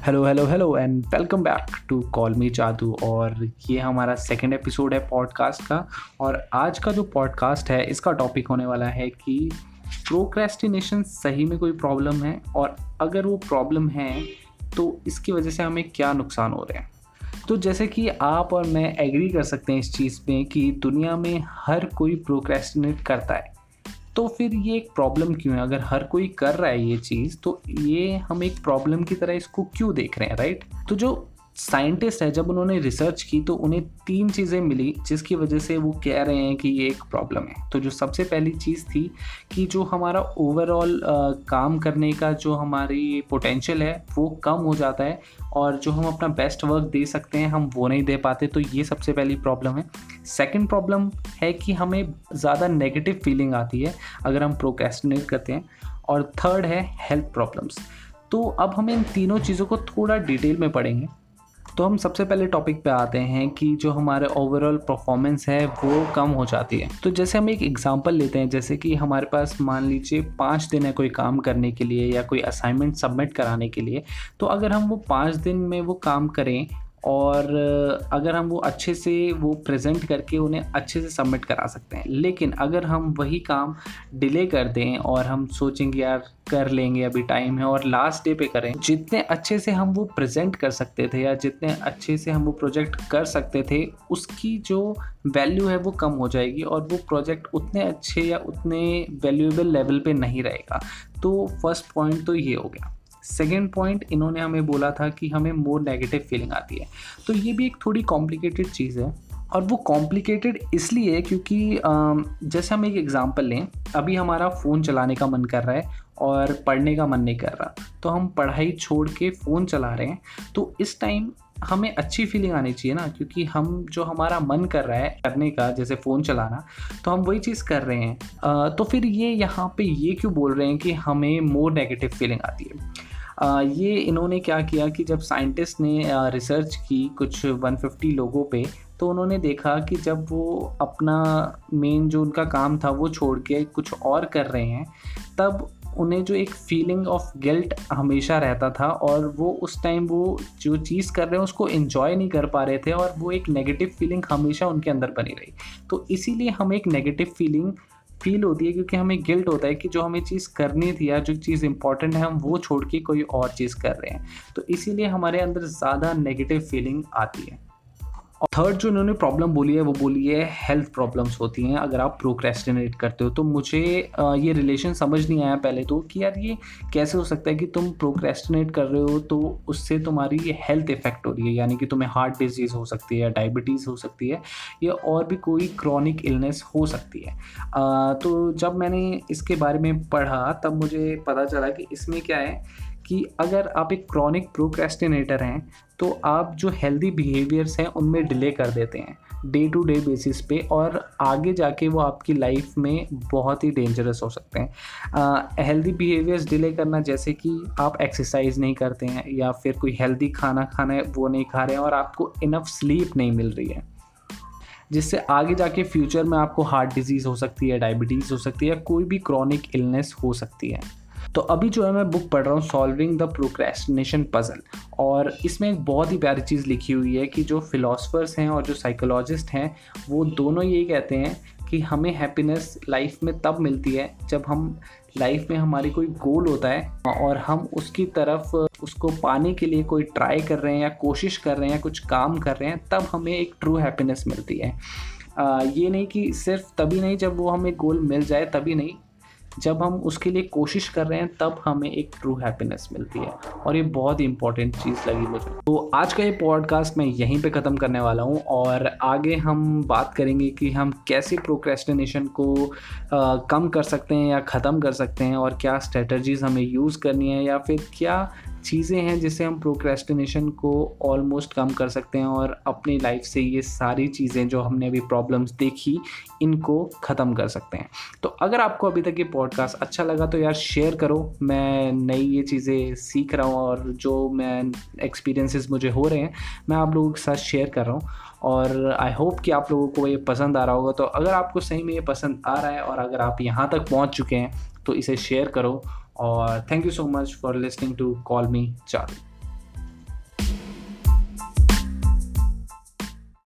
Hello hello hello and welcome back to call me Jadoo और ये हमारा second episode है पॉडकास्ट का। और आज का जो पॉडकास्ट है, इसका टॉपिक होने वाला है कि प्रोक्रेस्टिनेशन सही में कोई प्रॉब्लम है? और अगर वो प्रॉब्लम है तो इसकी वजह से हमें क्या नुकसान हो रहे हैं? तो जैसे कि आप और मैं एग्री कर सकते हैं इस चीज़ में कि दुनिया में हर कोई प्रोक्रेस्टिनेट करता है। तो फिर ये एक प्रॉब्लम क्यों है? अगर हर कोई कर रहा है ये चीज़ तो ये हम एक प्रॉब्लम की तरह इसको क्यों देख रहे हैं राइट तो जो साइंटिस्ट है, जब उन्होंने रिसर्च की तो उन्हें तीन चीज़ें मिली, जिसकी वजह से वो कह रहे हैं कि ये एक प्रॉब्लम है। तो जो सबसे पहली चीज़ थी कि जो हमारा ओवरऑल काम करने का जो हमारी पोटेंशियल है, वो कम हो जाता है और जो हम अपना बेस्ट वर्क दे सकते हैं, हम वो नहीं दे पाते। तो ये सबसे पहली प्रॉब्लम है। सेकेंड प्रॉब्लम है कि हमें ज़्यादा नेगेटिव फीलिंग आती है, अगर हम प्रोकेस्टिनेट करते हैं। और थर्ड है हेल्थ प्रॉब्लम्स तो अब हम इन तीनों चीज़ों को थोड़ा डिटेल में पढ़ेंगे। तो हम सबसे पहले टॉपिक पे आते हैं कि जो हमारे ओवरऑल परफॉर्मेंस है, वो कम हो जाती है। तो जैसे हम एक एग्जांपल लेते हैं, जैसे कि हमारे पास मान लीजिए पाँच दिन है कोई काम करने के लिए या कोई असाइनमेंट सबमिट कराने के लिए तो अगर हम वो पाँच दिन में वो काम करें और अगर हम वो अच्छे से वो प्रेजेंट करके उन्हें अच्छे से सबमिट करा सकते हैं। लेकिन अगर हम वही काम डिले कर दें और हम सोचेंगे, यार, कर लेंगे, अभी टाइम है और लास्ट डे पे करें। जितने अच्छे से हम वो प्रेजेंट कर सकते थे या जितने अच्छे से हम वो प्रोजेक्ट कर सकते थे, उसकी जो वैल्यू है वो कम हो जाएगी और वो प्रोजेक्ट उतने अच्छे या उतने वैल्यूएबल लेवल पे नहीं रहेगा। तो फ़र्स्ट पॉइंट तो ये हो गया। सेकेंड पॉइंट इन्होंने हमें बोला था कि हमें मोर नेगेटिव फीलिंग आती है। तो ये भी एक थोड़ी कॉम्प्लिकेटेड चीज़ है और वो कॉम्प्लिकेटेड इसलिए है क्योंकि जैसे हम एक एग्ज़ाम्पल लें, अभी हमारा फ़ोन चलाने का मन कर रहा है और पढ़ने का मन नहीं कर रहा तो हम पढ़ाई छोड़ के फ़ोन चला रहे हैं तो इस टाइम हमें अच्छी फीलिंग आनी चाहिए ना, क्योंकि हम जो हमारा मन कर रहा है करने का, जैसे फ़ोन चलाना तो हम वही चीज़ कर रहे हैं। तो फिर ये यहाँ पे ये क्यों बोल रहे हैं कि हमें मोर नेगेटिव फीलिंग आती है? ये इन्होंने क्या किया कि जब साइंटिस्ट ने रिसर्च की कुछ 150 लोगों पे तो उन्होंने देखा कि जब वो अपना मेन जो उनका काम था वो छोड़ के कुछ और कर रहे हैं, तब उन्हें जो एक फीलिंग ऑफ़ गिल्ट हमेशा रहता था और वो उस टाइम वो जो चीज़ कर रहे हैं उसको इन्जॉय नहीं कर पा रहे थे और वो एक नेगेटिव फीलिंग हमेशा उनके अंदर बनी रही। तो इसीलिए हम एक नेगेटिव फीलिंग फील होती है क्योंकि हमें गिल्ट होता है कि जो हमें चीज़ करनी थी या जो चीज़ इंपॉर्टेंट है, हम वो छोड़ के कोई और चीज़ कर रहे हैं। तो इसीलिए हमारे अंदर ज़्यादा नेगेटिव फीलिंग आती है। और थर्ड जो इन्होंने प्रॉब्लम बोली है, वो बोली है हेल्थ प्रॉब्लम्स होती हैं। अगर आप प्रोक्रेस्टिनेट करते हो तो मुझे ये रिलेशन समझ नहीं आया पहले तो कि यार ये कैसे हो सकता है कि तुम प्रोक्रेस्टिनेट कर रहे हो तो उससे तुम्हारी हेल्थ इफ़ेक्ट हो रही है। यानी कि तुम्हें हार्ट डिज़ीज़ हो सकती है डायबिटीज़ हो सकती है, या और भी कोई क्रॉनिक इलनेस हो सकती है। तो जब मैंने इसके बारे में पढ़ा, तब मुझे पता चला कि इसमें क्या है कि अगर आप एक क्रॉनिक प्रोक्रेस्टिनेटर हैं तो आप जो हेल्दी बिहेवियर्स हैं, उनमें डिले कर देते हैं डे टू डे बेसिस पे और आगे जाके वो आपकी लाइफ में बहुत ही डेंजरस हो सकते हैं। हेल्दी बिहेवियर्स डिले करना जैसे कि आप एक्सरसाइज नहीं करते हैं या फिर कोई हेल्दी खाना खाना है, वो नहीं खा रहे हैं और आपको इनफ स्लीप नहीं मिल रही है। जिससे आगे जाके फ्यूचर में आपको हार्ट डिज़ीज़ हो सकती है डायबिटीज़ हो सकती है या कोई भी क्रॉनिक इलनेस हो सकती है। तो अभी जो है मैं बुक पढ़ रहा हूँ सॉल्विंग द प्रोक्रेस्टिनेशन पजल और इसमें एक बहुत ही प्यारी चीज़ लिखी हुई है कि जो फिलोसफर्स हैं और जो साइकोलॉजिस्ट हैं वो दोनों यही कहते हैं कि हमें हैप्पीनेस लाइफ में तब मिलती है जब हम लाइफ में हमारी कोई गोल होता है और हम उसकी तरफ़ उसको पाने के लिए कोई ट्राई कर रहे हैं या कोशिश कर रहे हैं या कुछ काम कर रहे हैं तब हमें एक ट्रू हैप्पीनेस मिलती है। आ, ये नहीं कि सिर्फ़ तभी नहीं जब वो हमें गोल मिल जाए तभी नहीं जब हम उसके लिए कोशिश कर रहे हैं तब हमें एक ट्रू हैप्पीनेस मिलती है। और ये बहुत ही इंपॉर्टेंट चीज़ लगी मुझे। तो आज का ये पॉडकास्ट मैं यहीं पे ख़त्म करने वाला हूँ और आगे हम बात करेंगे कि हम कैसे प्रोक्रेस्टिनेशन को आ, कम कर सकते हैं या ख़त्म कर सकते हैं और क्या स्ट्रेटजीज़ हमें यूज़ करनी है या फिर क्या चीज़ें हैं जिससे हम प्रोक्रेस्टिनेशन को ऑलमोस्ट कम कर सकते हैं और अपनी लाइफ से ये सारी चीज़ें जो हमने अभी प्रॉब्लम्स देखी, इनको ख़त्म कर सकते हैं। तो अगर आपको अभी तक ये पॉडकास्ट अच्छा लगा तो यार शेयर करो। मैं नई ये चीज़ें सीख रहा हूँ और जो मैं एक्सपीरियंसेस मुझे हो रहे हैं, मैं आप लोगों के साथ शेयर कर रहा हूँ। और आई होप कि आप लोगों को ये पसंद आ रहा होगा। तो अगर आपको सही में ये पसंद आ रहा है और अगर आप यहाँ तक पहुँच चुके हैं तो इसे शेयर करो और thank you so much for listening to call me Charlie